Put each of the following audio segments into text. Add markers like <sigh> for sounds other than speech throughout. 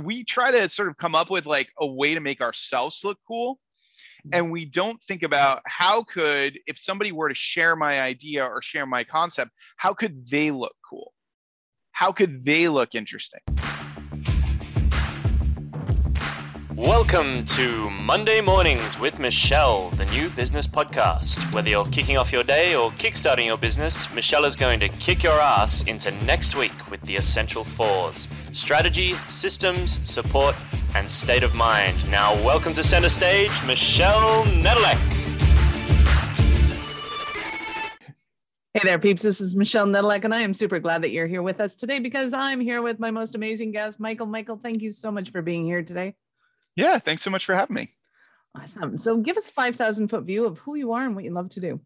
we try to sort of come up with like a way to make ourselves look cool. Mm-hmm. And we don't think about how could if somebody were to share my idea or share my concept how could they look cool? How could they look interesting Welcome to Monday Mornings with Michelle, the new business podcast. Whether you're kicking off your day or kickstarting your business, Michelle is going to kick your ass into next week with the essential fours strategy, systems, support, and state of mind. Now, welcome to center stage, Michelle Nedelec. Hey there, peeps. This is Michelle Nedelec, and I am super glad that you're here with us today because I'm here with my most amazing guest, Michael. Michael, thank you so much for being here today. Yeah, thanks so much for having me. Awesome. So give us 5,000 foot view of who you are and what you love to do.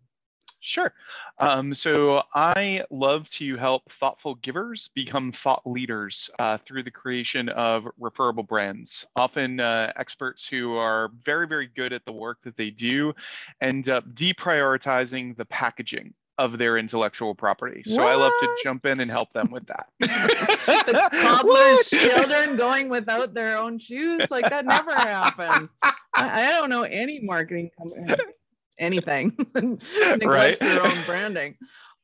Sure. Um, so I love to help thoughtful givers become thought leaders uh, through the creation of referable brands. Often uh, experts who are very, very good at the work that they do end up deprioritizing the packaging of their intellectual property. So what? I love to jump in and help them with that. the <laughs> cobbler's children going without their own shoes, like that never happens. I, I don't know any marketing company, anything <laughs> neglects right? their own branding.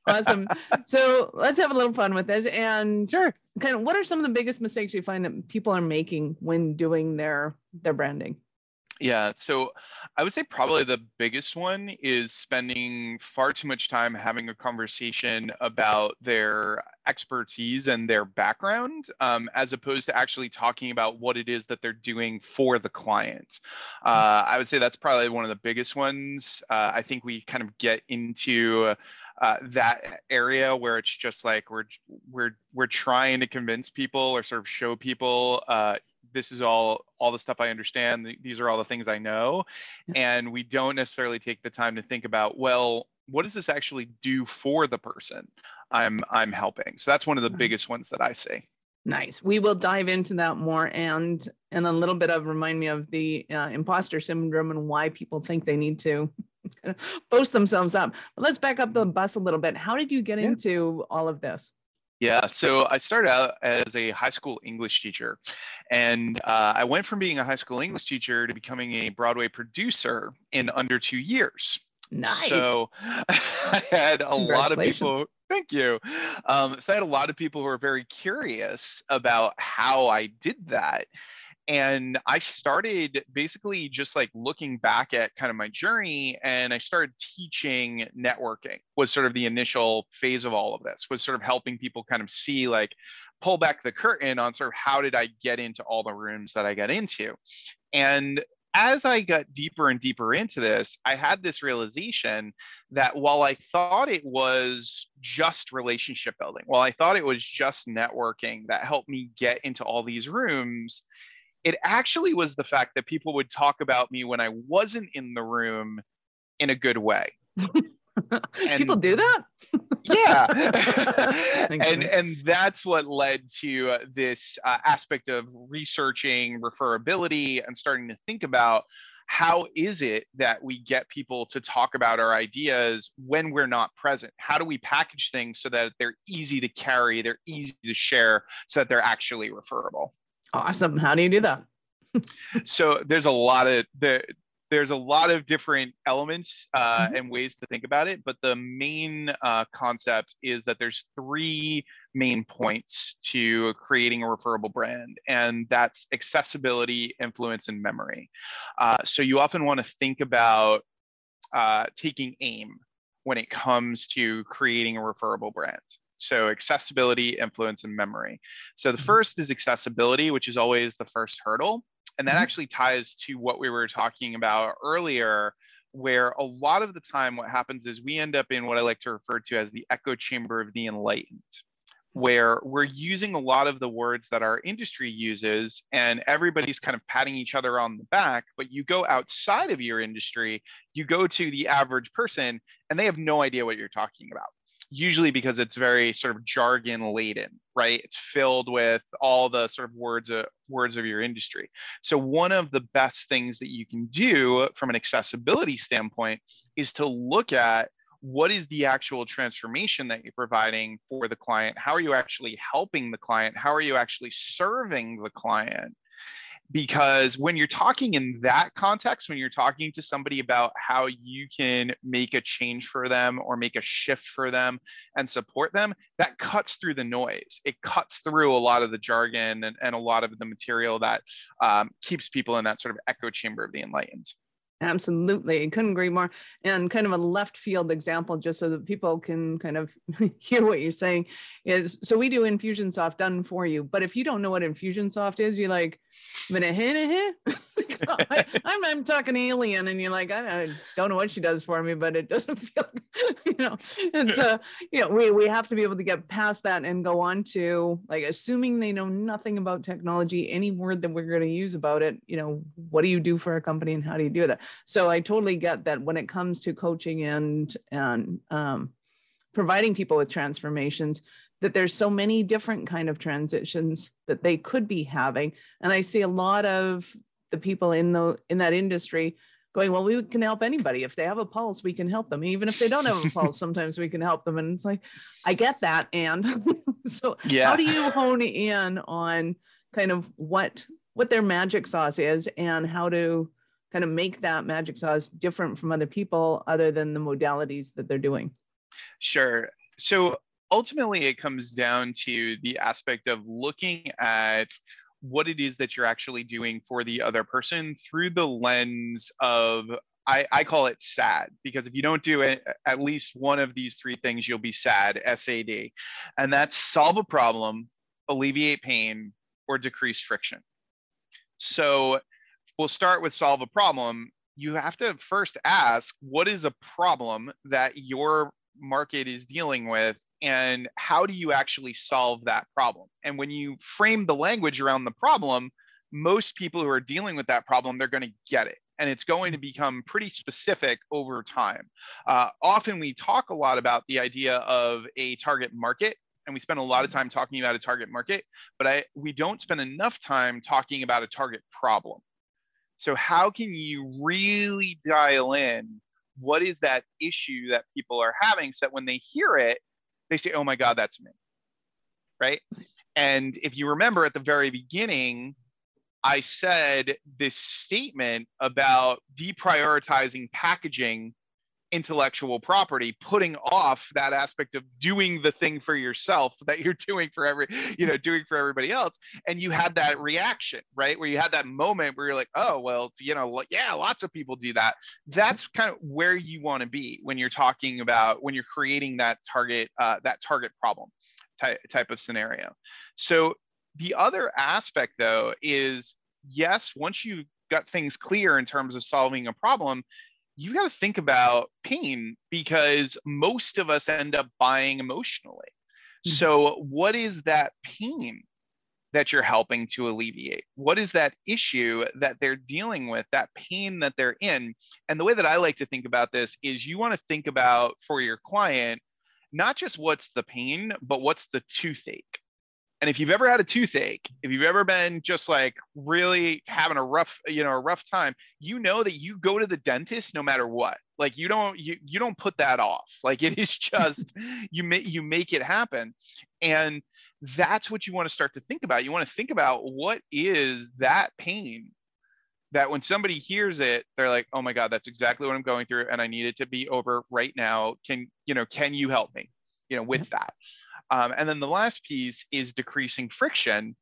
Awesome. So let's have a little fun with this. And sure. kind of what are some of the biggest mistakes you find that people are making when doing their their branding? Yeah, so I would say probably the biggest one is spending far too much time having a conversation about their expertise and their background, um, as opposed to actually talking about what it is that they're doing for the client. Hmm. Uh, I would say that's probably one of the biggest ones. Uh, I think we kind of get into uh, that area where it's just like we're we're we're trying to convince people or sort of show people uh, this is all all the stuff i understand. These are all the things i know. And we don't necessarily take the time to think about well what does this actually do for the person i'm i'm helping? So that's one of the biggest ones that i see. Nice. We will dive into that more and and a little bit of remind me of the uh, imposter syndrome and why people think they need to <laughs> post themselves up. But let's back up the bus a little bit. How did you get yeah. into all of this yeah, so I started out as a high school English teacher, and uh, I went from being a high school English teacher to becoming a Broadway producer in under two years. Nice. So <laughs> I had a lot of people. Thank you. Um, so I had a lot of people who were very curious about how I did that and i started basically just like looking back at kind of my journey and i started teaching networking was sort of the initial phase of all of this was sort of helping people kind of see like pull back the curtain on sort of how did i get into all the rooms that i got into. And as I got deeper and deeper into this, I had this realization that while I thought it was just relationship building, while I thought it was just networking that helped me get into all these rooms, it actually was the fact that people would talk about me when I wasn't in the room in a good way. <laughs> people do that? yeah. <laughs> and and that's what led to uh, this uh, aspect of researching referability and starting to think about how is it that we get people to talk about our ideas when we're not present? How do we package things so that they're easy to carry, they're easy to share, so that they're actually referable? Awesome. How do you do that? so there's a lot of the there's a lot of different elements uh, mm-hmm. and ways to think about it, but the main uh, concept is that there's three main points to creating a referable brand, and that's accessibility, influence, and memory. Uh, so you often want to think about uh, taking aim when it comes to creating a referable brand. So accessibility, influence, and memory. So the mm-hmm. first is accessibility, which is always the first hurdle. And that mm-hmm. actually ties to what we were talking about earlier, where a lot of the time what happens is we end up in what I like to refer to as the echo chamber of the enlightened, where we're using a lot of the words that our industry uses and everybody's kind of patting each other on the back. But you go outside of your industry, you go to the average person, and they have no idea what you're talking about usually because it's very sort of jargon laden right? It's filled with all the sort of words of words of your industry. So one of the best things that you can do from an accessibility standpoint is to look at what is the actual transformation that you're providing for the client? How are you actually helping the client? How are you actually serving the client because when you're talking in that context when you're talking to somebody about how you can make a change for them or make a shift for them and support them that cuts through the noise. It cuts through a lot of the jargon and, and a lot of the material that um, keeps people in that sort of echo chamber of the enlightened Absolutely. Couldn't agree more. And kind of a left field example, just so that people can kind of <laughs> hear what you're saying, is so we do Infusionsoft done for you. But if you don't know what Infusionsoft is, you're like, <laughs> I, I'm, I'm talking alien, and you're like, I don't know what she does for me, but it doesn't <laughs> feel, you know. And so, you know, we, we have to be able to get past that and go on to like, assuming they know nothing about technology, any word that we're going to use about it, you know, what do you do for a company and how do you do that? so i totally get that when it comes to coaching and and um, providing people with transformations that there's so many different kind of transitions that they could be having and i see a lot of the people in the in that industry going well we can help anybody if they have a pulse we can help them even if they don't have a pulse <laughs> sometimes we can help them and it's like i get that and <laughs> so yeah. how do you hone in on kind of what what their magic sauce is and how to kind of make that magic sauce different from other people other than the modalities that they're doing? Sure. So ultimately, it comes down to the aspect of looking at what it is that you're actually doing for the other person through the lens of I, I, call it sad because if you don't do it, at least one of these three things, you'll be sad, SAD. And that's solve a problem, alleviate pain, or decrease friction. So we'll start with solve a problem. You have to first ask what is a problem that your market is dealing with and how do you actually solve that problem? And when you frame the language around the problem, most people who are dealing with that problem, they're going to get it. And it's going to become pretty specific over time. Uh, often we talk a lot about the idea of a target market and we spend a lot of time talking about a target market, but I, we don't spend enough time talking about a target problem. So, how can you really dial in what is that issue that people are having so that when they hear it, they say, oh my God, that's me. Right. And if you remember at the very beginning, I said this statement about deprioritizing packaging intellectual property putting off that aspect of doing the thing for yourself that you're doing for every you know doing for everybody else. And you had that reaction right? Where you had that moment where you're like oh well you know yeah lots of people do that. That's kind of where you want to be when you're talking about when you're creating that target uh, that target problem type, type of scenario. So the other aspect though is yes once you've got things clear in terms of solving a problem you got to think about pain because most of us end up buying emotionally. Mm-hmm. So, what is that pain that you're helping to alleviate? What is that issue that they're dealing with, that pain that they're in? And the way that I like to think about this is you want to think about for your client, not just what's the pain, but what's the toothache. And if you've ever had a toothache, if you've ever been just like really having a rough, you know, a rough time, you know that you go to the dentist no matter what. Like you don't you you don't put that off. Like it is just <laughs> you make you make it happen. And that's what you want to start to think about. You want to think about what is that pain that when somebody hears it, they're like, "Oh my god, that's exactly what I'm going through and I need it to be over right now. Can, you know, can you help me?" You know, with that. Um, and then the last piece is decreasing friction.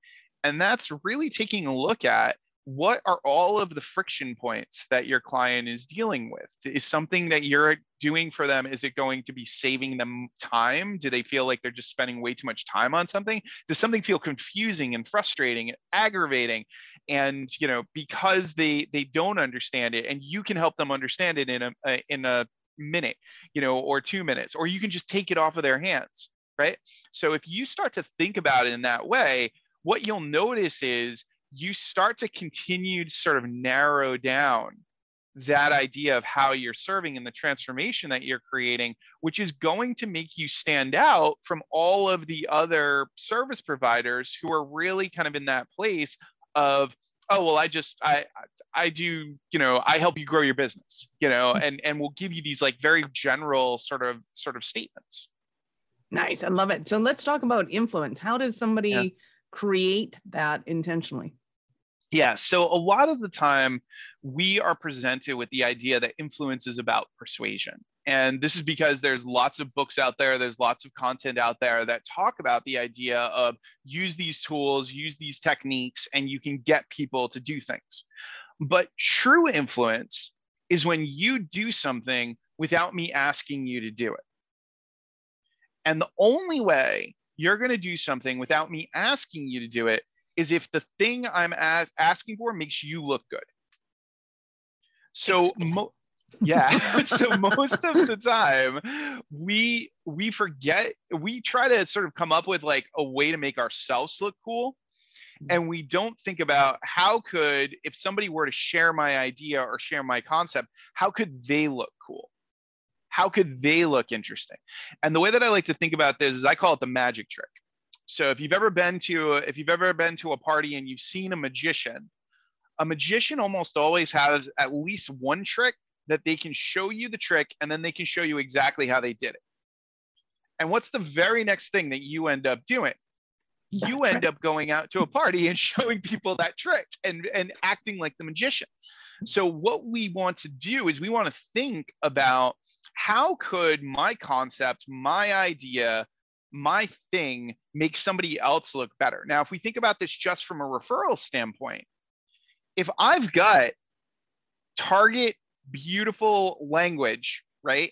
And that's really taking a look at what are all of the friction points that your client is dealing with? Is something that you're doing for them, is it going to be saving them time? Do they feel like they're just spending way too much time on something? Does something feel confusing and frustrating and aggravating? And you know, because they they don't understand it, and you can help them understand it in a in a minute, you know, or two minutes, or you can just take it off of their hands right? So if you start to think about it in that way, what you'll notice is you start to continue to sort of narrow down that idea of how you're serving and the transformation that you're creating, which is going to make you stand out from all of the other service providers who are really kind of in that place of oh well i just i i do you know i help you grow your business you know Mm-hmm. and and we'll give you these like very general sort of sort of statements Nice. I love it. So let's talk about influence. How does somebody Yeah. create that intentionally? yeah so a lot of the time we are presented with the idea that influence is about persuasion and this is because there's lots of books out there there's lots of content out there that talk about the idea of use these tools use these techniques and you can get people to do things but true influence is when you do something without me asking you to do it and the only way you're going to do something without me asking you to do it is if the thing I'm as- asking for makes you look good. So, mo- yeah. <laughs> so most of the time, we we forget. We try to sort of come up with like a way to make ourselves look cool, mm-hmm. and we don't think about how could if somebody were to share my idea or share my concept, how could they look cool? How could they look interesting? And the way that I like to think about this is I call it the magic trick. So if you've ever been to if you've ever been to a party and you've seen a magician, a magician almost always has at least one trick that they can show you the trick and then they can show you exactly how they did it. And what's the very next thing that you end up doing? You end up going out to a party and <laughs> showing people that trick and, and acting like the magician. So what we want to do is we want to think about how could my concept, my idea, my thing make somebody else look better. Now, if we think about this just from a referral standpoint, if I've got target beautiful language, right?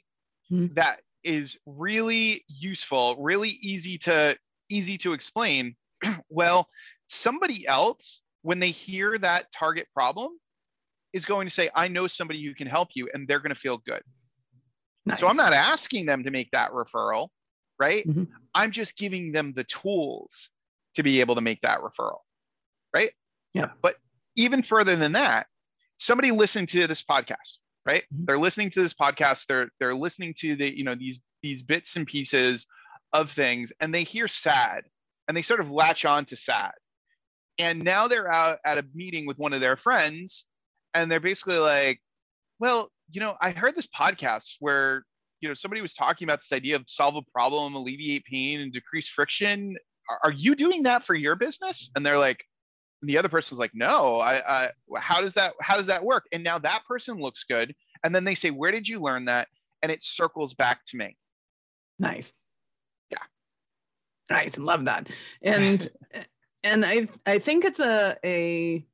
Mhm. That is really useful, really easy to easy to explain. <clears throat> well, somebody else when they hear that target problem is going to say, "I know somebody who can help you," and they're going to feel good. Nice. So I'm not asking them to make that referral, right? Mhm. I'm just giving them the tools to be able to make that referral, right? Yeah. But even further than that, somebody listened to this podcast, right? Mhm. They're listening to this podcast. They're they're listening to the you know these these bits and pieces of things, and they hear sad, and they sort of latch on to sad, and now they're out at a meeting with one of their friends, and they're basically like, well, you know, I heard this podcast where you know somebody was talking about this idea of solve a problem, alleviate pain, and decrease friction. Are, are you doing that for your business? And they're like, and the other person's like, no. I, I, how does that, how does that work? And now that person looks good, and then they say, where did you learn that? And it circles back to me. Nice. Yeah. Nice. Love that. And <laughs> and I I think it's a a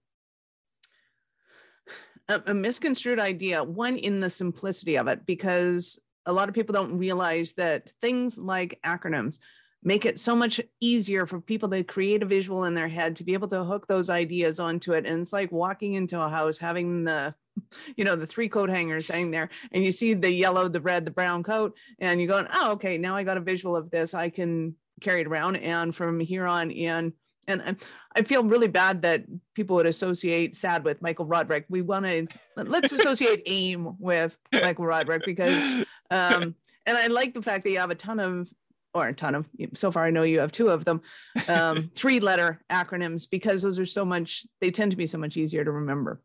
a, a misconstrued idea, one in the simplicity of it, because a lot of people don't realize that things like acronyms make it so much easier for people to create a visual in their head to be able to hook those ideas onto it. And it's like walking into a house, having the <laughs> you know the three coat hangers hanging there and you see the yellow the red the brown coat and you're going oh okay now i got a visual of this i can carry it around and from here on in and I, I feel really bad that people would associate sad with michael roderick we want to let's associate <laughs> aim with michael roderick because um and i like the fact that you have a ton of or a ton of so far i know you have two of them um <laughs> three letter acronyms because those are so much they tend to be so much easier to remember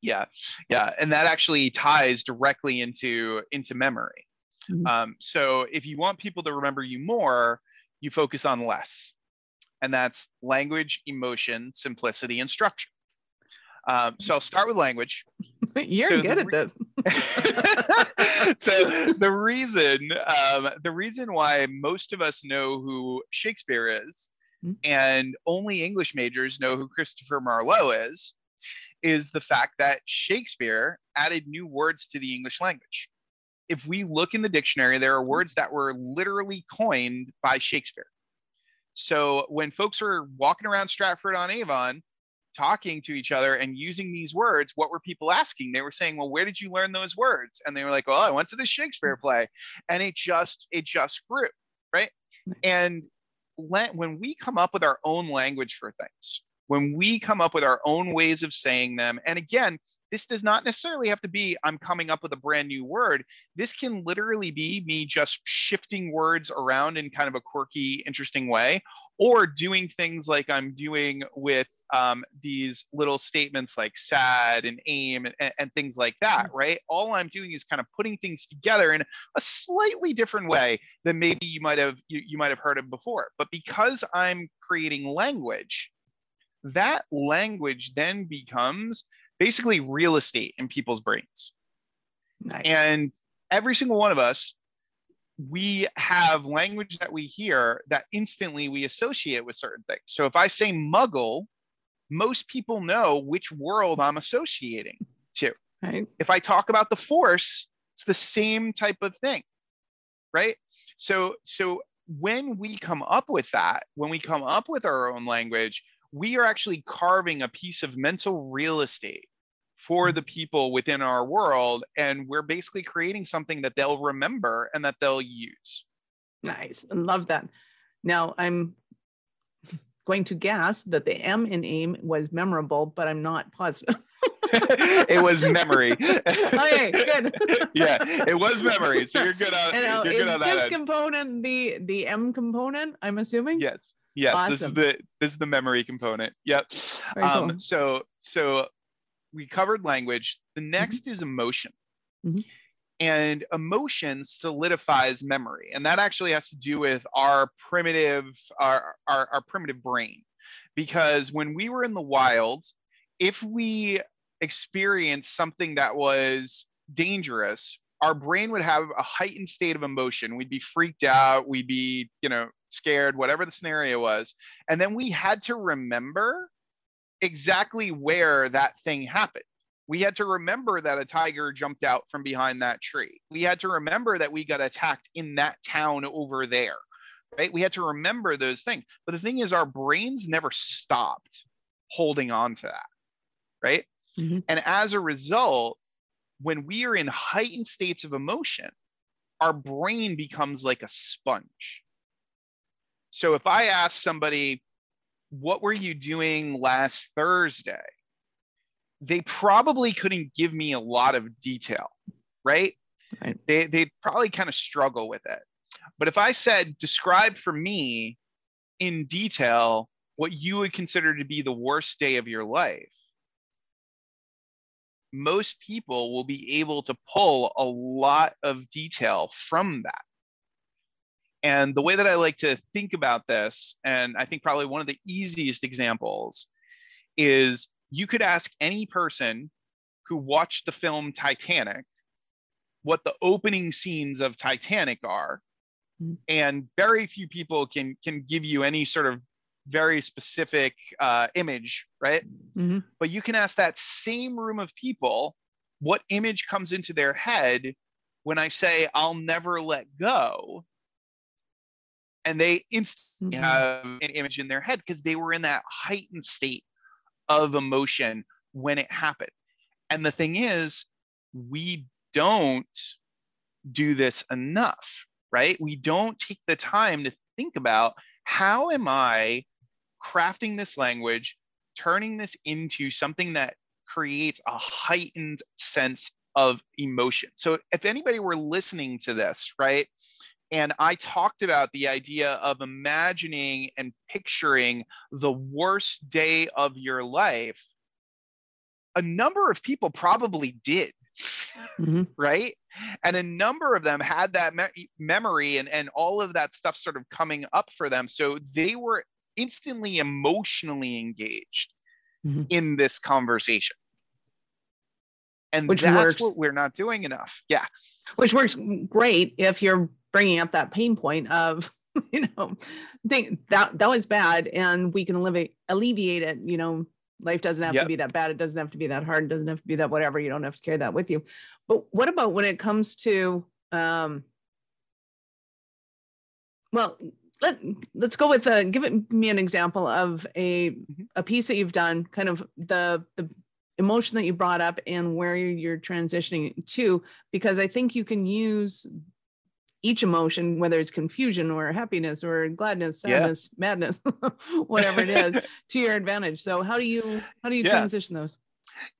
Yeah, yeah, and that actually ties directly into into memory. Mhm. Um, so if you want people to remember you more, you focus on less, and that's language, emotion, simplicity, and structure. Um, so I'll start with language. <laughs> you're So good at re- this <laughs> so the reason um, the reason why most of us know who Shakespeare is Hmm. and only English majors know who Christopher Marlowe is is the fact that Shakespeare added new words to the English language. If we look in the dictionary, there are words that were literally coined by Shakespeare. So when folks were walking around Stratford on Avon, talking to each other and using these words, what were people asking? They were saying, "Well, where did you learn those words?" And they were like, "Well, I went to the Shakespeare mm-hmm. play," and it just it just grew, right? And when we come up with our own language for things, when we come up with our own ways of saying them, and again, this does not necessarily have to be I'm coming up with a brand new word. This can literally be me just shifting words around in kind of a quirky, interesting way, or doing things like I'm doing with um, these little statements like sad and aim and, and, things like that, right? All I'm doing is kind of putting things together in a slightly different way than maybe you might have you, you might have heard of before. But because I'm creating language, that language then becomes basically real estate in people's brains. Nice. And every single one of us, we have language that we hear that instantly we associate with certain things. So if I say muggle, most people know which world I'm associating to. Right. If I talk about the force, it's the same type of thing. Right? So so when we come up with that, when we come up with our own language, we are actually carving a piece of mental real estate for the mm-hmm. people within our world and we're basically creating something that they'll remember and that they'll use nice i love that now i'm <laughs> going to guess that the m in aim was memorable but i'm not positive <laughs> it was memory. <laughs> okay, good. yeah, it was memory. So you're good on. And now, you're is good on this end. component the the M component? I'm assuming. Yes. Yes. Awesome. This is the this is the memory component. Yep. Um, cool. So so we covered language. The mm-hmm. next mm-hmm. is emotion. Mm-hmm. And emotion solidifies memory. And that actually has to do with our primitive, our, our, our primitive brain. Because when we were in the wild, if we experienced something that was dangerous, our brain would have a heightened state of emotion. We'd be freaked out, we'd be, you know, scared, whatever the scenario was. And then we had to remember exactly where that thing happened. We had to remember that a tiger jumped out from behind that tree. We had to remember that we got attacked in that town over there, right? We had to remember those things. But the thing is, our brains never stopped holding on to that, right? Mm-hmm. And as a result, when we are in heightened states of emotion, our brain becomes like a sponge. So if I ask somebody, what were you doing last Thursday? They probably couldn't give me a lot of detail, right? right. They, they'd probably kind of struggle with it. But if I said, describe for me in detail what you would consider to be the worst day of your life, most people will be able to pull a lot of detail from that. And the way that I like to think about this, and I think probably one of the easiest examples, is you could ask any person who watched the film Titanic what the opening scenes of Titanic are. Mm-hmm. And very few people can can give you any sort of very specific uh, image, right? Mm-hmm. But you can ask that same room of people what image comes into their head when I say, I'll never let go and they instantly mm-hmm. have an image in their head because they were in that heightened state of emotion when it happened. And the thing is, we don't do this enough, right? We don't take the time to think about how am I crafting this language, turning this into something that creates a heightened sense of emotion. So if anybody were listening to this, right, and I talked about the idea of imagining and picturing the worst day of your life. A number of people probably did, mm-hmm. <laughs> right? And a number of them had that me- memory and, and all of that stuff sort of coming up for them. So they were instantly emotionally engaged mm-hmm. in this conversation. And Which that's works. what we're not doing enough. Yeah. Which works great if you're bringing up that pain point of <laughs> you know think that that was bad and we can alleviate alleviate it you know life doesn't have yep. to be that bad it doesn't have to be that hard it doesn't have to be that whatever you don't have to carry that with you but what about when it comes to um well let let's go with uh give it me an example of a mm-hmm. a piece that you've done kind of the the emotion that you brought up and where you're transitioning to because i think you can use each emotion, whether it's confusion or happiness or gladness, sadness, yeah. madness, <laughs> whatever it is, <laughs> to your advantage. So how do you how do you yeah. transition those?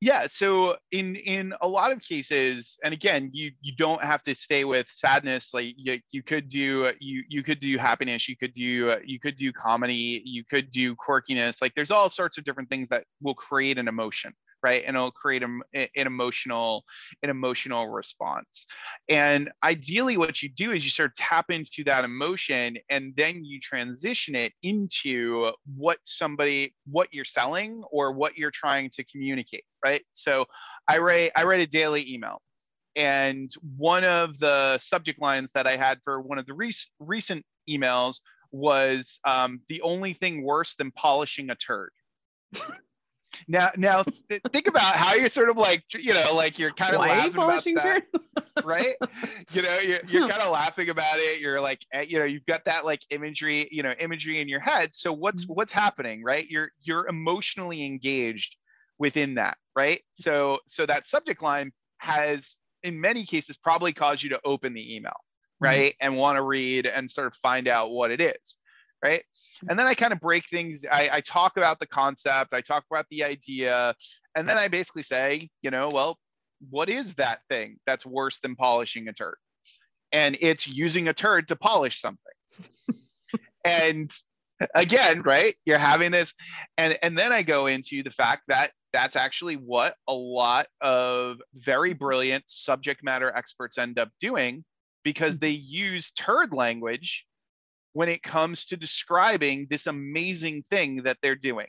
Yeah. So in in a lot of cases, and again, you you don't have to stay with sadness. Like you, you could do you you could do happiness. You could do you could do comedy. You could do quirkiness. Like there's all sorts of different things that will create an emotion right? And it'll create a, an emotional an emotional response. And ideally what you do is you sort of tap into that emotion and then you transition it into what somebody what you're selling or what you're trying to communicate right? So i write i write a daily email and one of the subject lines that i had for one of the rec- recent emails was um, the only thing worse than polishing a turd now, now th- think about how you're sort of like, you know, like you're kind of laughing about that, <laughs> right? You know, you're, you're kind of laughing about it. You're like, eh, you know, you've got that like imagery, you know, imagery in your head. So what's mm-hmm. what's happening, right? You're you're emotionally engaged within that, right? So so that subject line has, in many cases, probably caused you to open the email, mm-hmm. right, mm-hmm. and want to read and sort of find out what it is right? And then I kind of break things. I, I talk about the concept, I talk about the idea, and then I basically say, you know, well, what is that thing that's worse than polishing a turd? And it's using a turd to polish something. <laughs> and again, right? You're having this, and and then I go into the fact that that's actually what a lot of very brilliant subject matter experts end up doing because they use turd language when it comes to describing this amazing thing that they're doing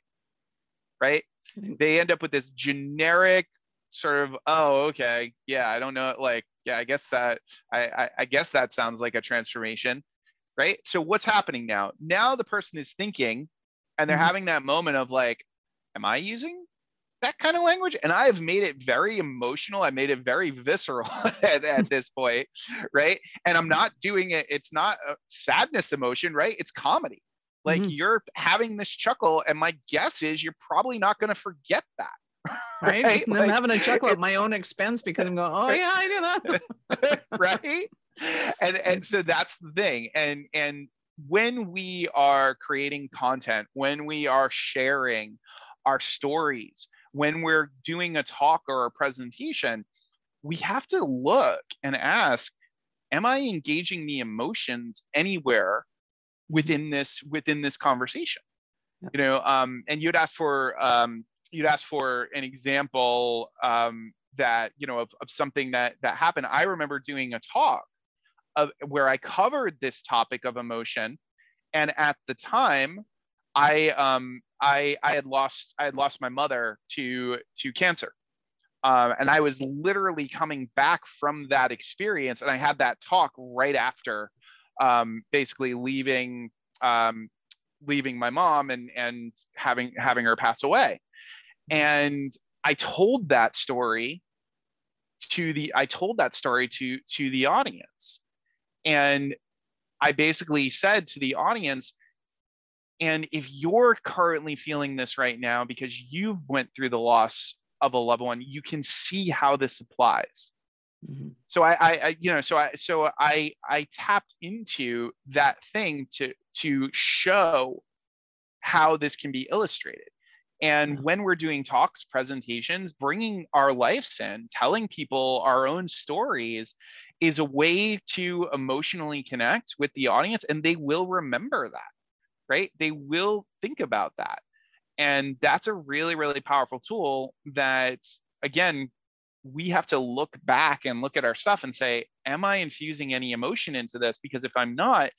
right mm-hmm. they end up with this generic sort of oh okay yeah i don't know like yeah i guess that I, I, I guess that sounds like a transformation right so what's happening now now the person is thinking and they're mm-hmm. having that moment of like am i using that kind of language and i have made it very emotional i made it very visceral <laughs> at, at, this point right? And i'm not doing it it's not a sadness emotion right? It's comedy. Like mm-hmm. you're having this chuckle and my guess is you're probably not going to forget that <laughs> right, right? i'm having a chuckle at my own expense because i'm going oh yeah i do that. <laughs> Right? And and so that's the thing and and when we are creating content when we are sharing our stories when we're doing a talk or a presentation, we have to look and ask, am I engaging the emotions anywhere within this within this conversation? Yeah. You know, um, and you'd ask for um, you'd ask for an example um, that you know of, of something that that happened. I remember doing a talk of where I covered this topic of emotion, and at the time, I um, I I had lost I had lost my mother to to cancer. Um, and I was literally coming back from that experience, and I had that talk right after, um, basically leaving um, leaving my mom and and having having her pass away. And I told that story to the I told that story to to the audience, and I basically said to the audience, and if you're currently feeling this right now because you've went through the loss of a loved one, you can see how this applies. Mm-hmm. So I, I, you know, so I, so I, I tapped into that thing to to show how this can be illustrated. And when we're doing talks, presentations, bringing our lives in, telling people our own stories is a way to emotionally connect with the audience, and they will remember that right? They will think about that. And that's a really, really powerful tool that, again, we have to look back and look at our stuff and say, am I infusing any emotion into this? Because if I'm not,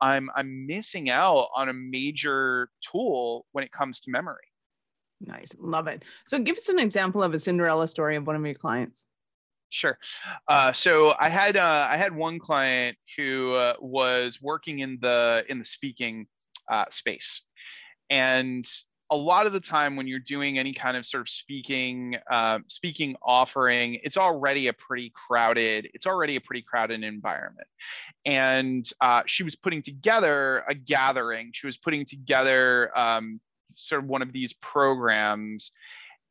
I'm I'm missing out on a major tool when it comes to memory. Nice, love it. So, give us an example of a Cinderella story of one of your clients. Sure. Uh, so I had uh, I had one client who uh, was working in the in the speaking uh, space. And a lot of the time when you're doing any kind of sort of speaking uh, speaking offering it's already a pretty crowded it's already a pretty crowded environment. And uh, she was putting together a gathering. She was putting together um, sort of one of these programs.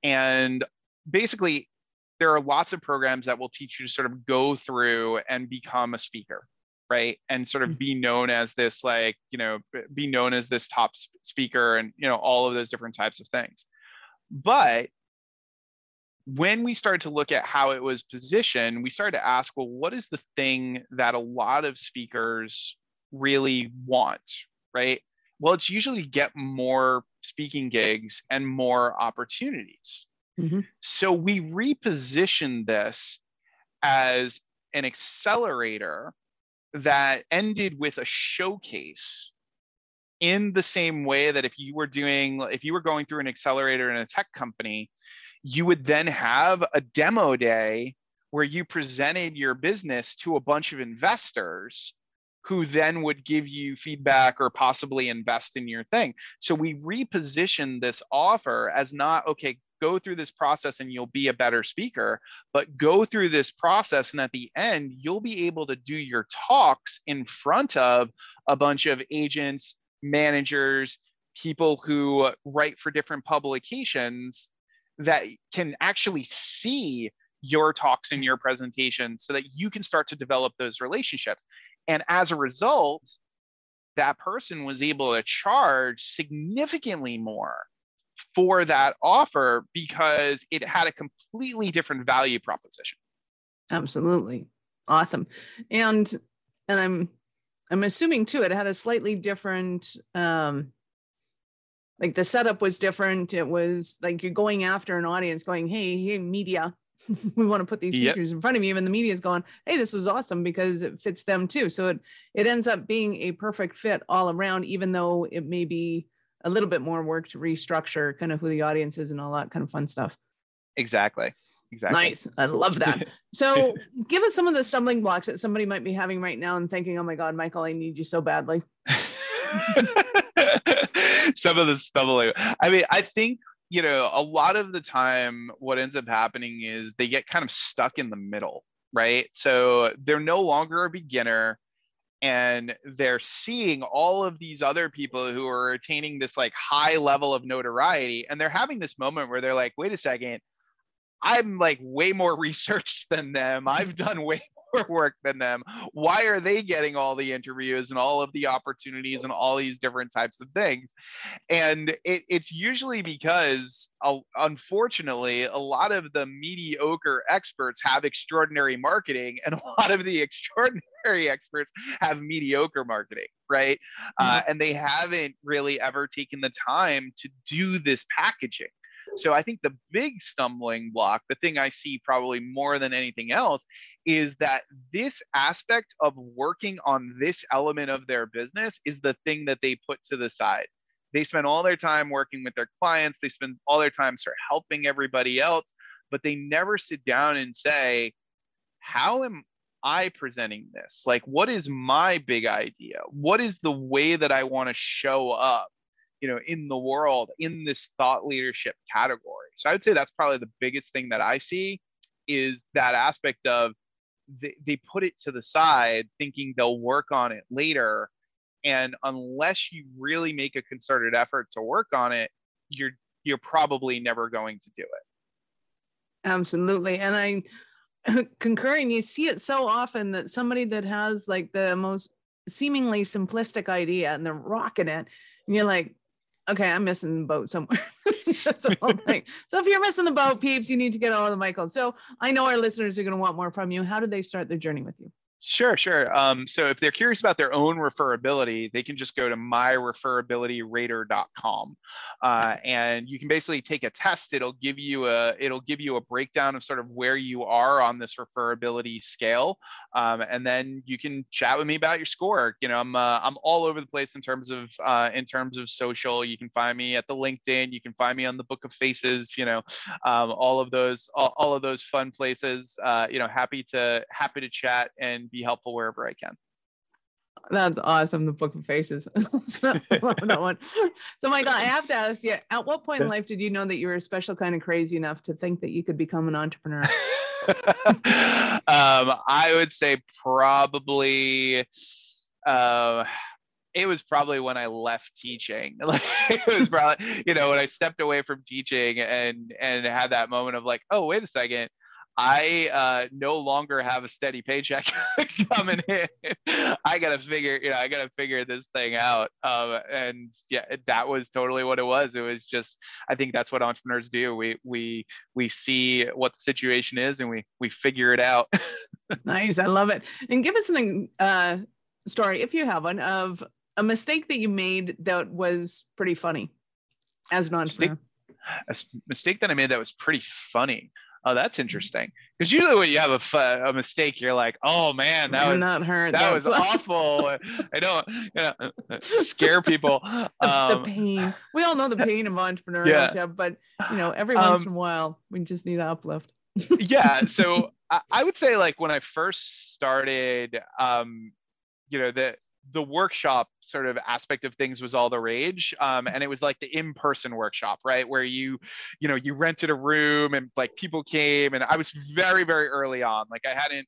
And basically there are lots of programs that will teach you to sort of go through and become a speaker right and sort of mm. be known as this like you know be known as this top speaker and you know all of those different types of things but when we started to look at how it was positioned, we started to ask, well, what is the thing that a lot of speakers really want, right? Well, it's usually get more speaking gigs and more opportunities. Mm-hmm. So we repositioned this as an accelerator that ended with a showcase in the same way that if you were doing if you were going through an accelerator in a tech company you would then have a demo day where you presented your business to a bunch of investors who then would give you feedback or possibly invest in your thing. So we reposition this offer as not, okay, go through this process and you'll be a better speaker, but go through this process. And at the end, you'll be able to do your talks in front of a bunch of agents, managers, people who write for different publications that can actually see your talks and your presentation so that you can start to develop those relationships. And as a result, that person was able to charge significantly more for that offer because it had a completely different value proposition. Absolutely. Awesome. And and I'm I'm assuming too it had a slightly different um like the setup was different. It was like you're going after an audience going, hey, hey, media, <laughs> we want to put these features in front of you and the media is going hey this is awesome because it fits them too so it it ends up being a perfect fit all around even though it may be a little bit more work to restructure kind of who the audience is and all that kind of fun stuff. Exactly. Exactly. Nice. I love <laughs> that. So give us some of the stumbling blocks that somebody might be having right now and thinking oh my god michael i need you so badly. <laughs> Some of the stumbling i mean i think you know, a lot of the time, what ends up happening is they get kind of stuck in the middle, right? So they're no longer a beginner and they're seeing all of these other people who are attaining this like high level of notoriety and they're having this moment where they're like wait a second. I'm like way more <laughs> researched than them. I've done way more <laughs> work than them. Why are they getting all the interviews and all of the opportunities and all these different types of things? And it, it's usually because, uh, unfortunately, a lot of the mediocre experts have extraordinary marketing, and a lot of the <laughs> extraordinary experts have mediocre marketing, right? Uh, mm-hmm. and they haven't really ever taken the time to do this packaging. So I think the big stumbling block, the thing I see probably more than anything else, is that this aspect of working on this element of their business is the thing that they put to the side. They spend all their time working with their clients, they spend all their time sort of helping everybody else, but they never sit down and say, How am I presenting this? Like, what is my big idea? What is the way that I want to show up? You know in the world in this thought leadership category. So i would say that's probably the biggest thing that i see is that aspect of they, they put it to the side thinking they'll work on it later. And unless you really make a concerted effort to work on it you're you're probably never going to do it. Absolutely. And i <laughs> concurring you see it so often that somebody that has like the most seemingly simplistic idea and they're rocking it and you're like okay, I'm missing the boat somewhere. <laughs> So if you're missing the boat, peeps, you need to get on the Michael. So I know our listeners are going to want more from you. How did they start their journey with you? Sure, sure. Um, so if they're curious about their own referability, they can just go to myreferabilityrater.com, uh, and you can basically take a test. It'll give you a it'll give you a breakdown of sort of where you are on this referability scale, um, and then you can chat with me about your score. You know, I'm uh, I'm all over the place in terms of uh, in terms of social. You can find me at the LinkedIn. You can find me on the Book of Faces. You know, um, all of those all, all, of those fun places. Uh, you know, happy to happy to chat and be helpful wherever I can. That's awesome. The Book of Faces. <laughs> so, <laughs> that one. So, Michael, I have to ask you: At what point in life did you know that you were a special kind of crazy enough to think that you could become an entrepreneur? <laughs> um, I would say probably. Uh, it was probably when I left teaching. Like it was probably, you know, when I stepped away from teaching and and had that moment of like, oh, wait a second, I uh, no longer have a steady paycheck <laughs> coming in. I gotta figure, you know, I gotta figure this thing out. Um, and yeah, that was totally what it was. It was just, I think that's what entrepreneurs do. We we we see what the situation is and we we figure it out. <laughs> nice, I love it. And give us an uh, story, if you have one, of a mistake that you made that was pretty funny as an entrepreneur. Mistake, a mistake that I made that was pretty funny. Oh, that's interesting. Because usually when you have a, a mistake, you're like, "Oh man, that was not hurt. That was <laughs> awful." I don't, you know, scare people. <laughs> the, um, the, pain. We all know the pain of entrepreneurship, yeah. but you know, every once um, in a while, we just need uplift. <laughs> yeah. So I, I, would say, like when I first started, um, you know, the the workshop sort of aspect of things was all the rage um, and it was like the in-person workshop right? Where you you know you rented a room and like people came and i was very very early on. Like i hadn't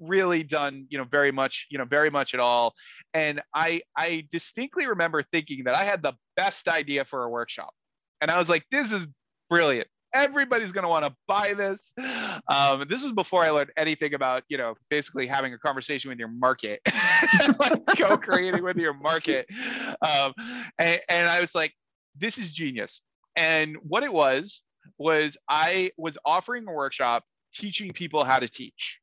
really done you know very much you know very much at all. And i i distinctly remember thinking that i had the best idea for a workshop. And i was like this is brilliant everybody's going to want to buy this. Um, this was before I learned anything about, you know, basically having a conversation with your market, <laughs> like co-creating with your market. Um, and, and I was like, this is genius. And what it was, was I was offering a workshop teaching people how to teach.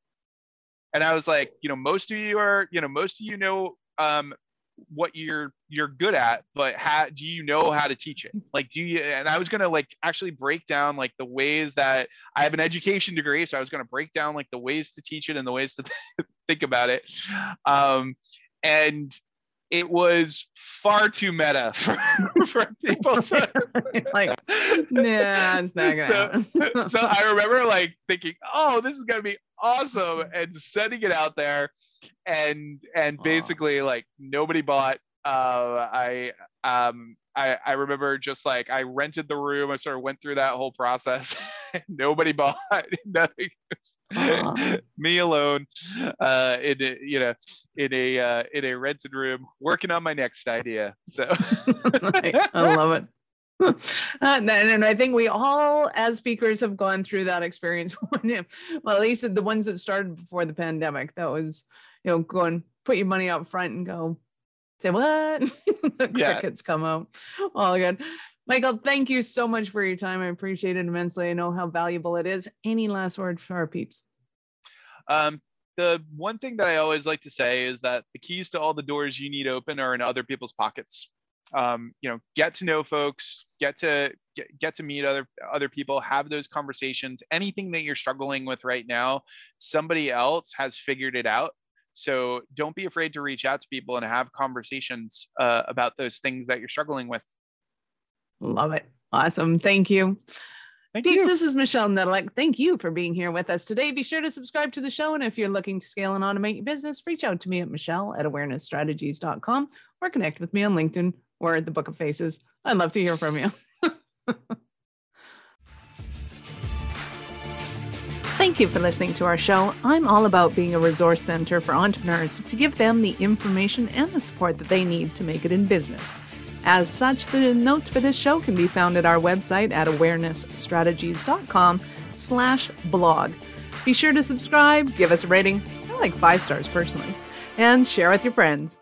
And I was like, you know, most of you are, you know, most of you know um, what you're you're good at but how do you know how to teach it? Like do you and i was going to like actually break down like the ways that i have an education degree so i was going to break down like the ways to teach it and the ways to <laughs> think about it. Um and it was far too meta <laughs> for, for people to <laughs> like nah it's not gonna so, so i remember like thinking oh this is gonna be awesome and sending it out there and and basically like nobody bought uh i um I, I remember just like I rented the room. I sort of went through that whole process. <laughs> Nobody bought <laughs> nothing. <laughs> Me alone, uh, in a, you know, in a uh, in a rented room, working on my next idea. So I love it. Uh, and, and, I think we all, as speakers, have gone through that experience. well, at least the ones that started before the pandemic. That was you know, go and put your money up front and go, say what? <laughs> the yeah. crickets come out. All good. Michael, thank you so much for your time. I appreciate it immensely. I know how valuable it is. Any last words for our peeps? Um, the one thing that I always like to say is that the keys to all the doors you need open are in other people's pockets. Um, you know, get to know folks, get to get, get to meet other other people, have those conversations. Anything that you're struggling with right now, somebody else has figured it out so don't be afraid to reach out to people and have conversations uh, about those things that you're struggling with. Love it. Awesome. Thank you. Thank Peeps, you. this is Michelle Nedelec. Thank you for being here with us today. Be sure to subscribe to the show. And if you're looking to scale and automate your business, reach out to me at Michelle at awarenessstrategies.com or connect with me on LinkedIn or at the Book of Faces. I'd love to hear from you. <laughs> Thank you for listening to our show. I'm all about being a resource center for entrepreneurs to give them the information and the support that they need to make it in business. As such, the notes for this show can be found at our website at awarenessstrategies.com slash blog. Be sure to subscribe, give us a rating, I like five stars personally, and share with your friends.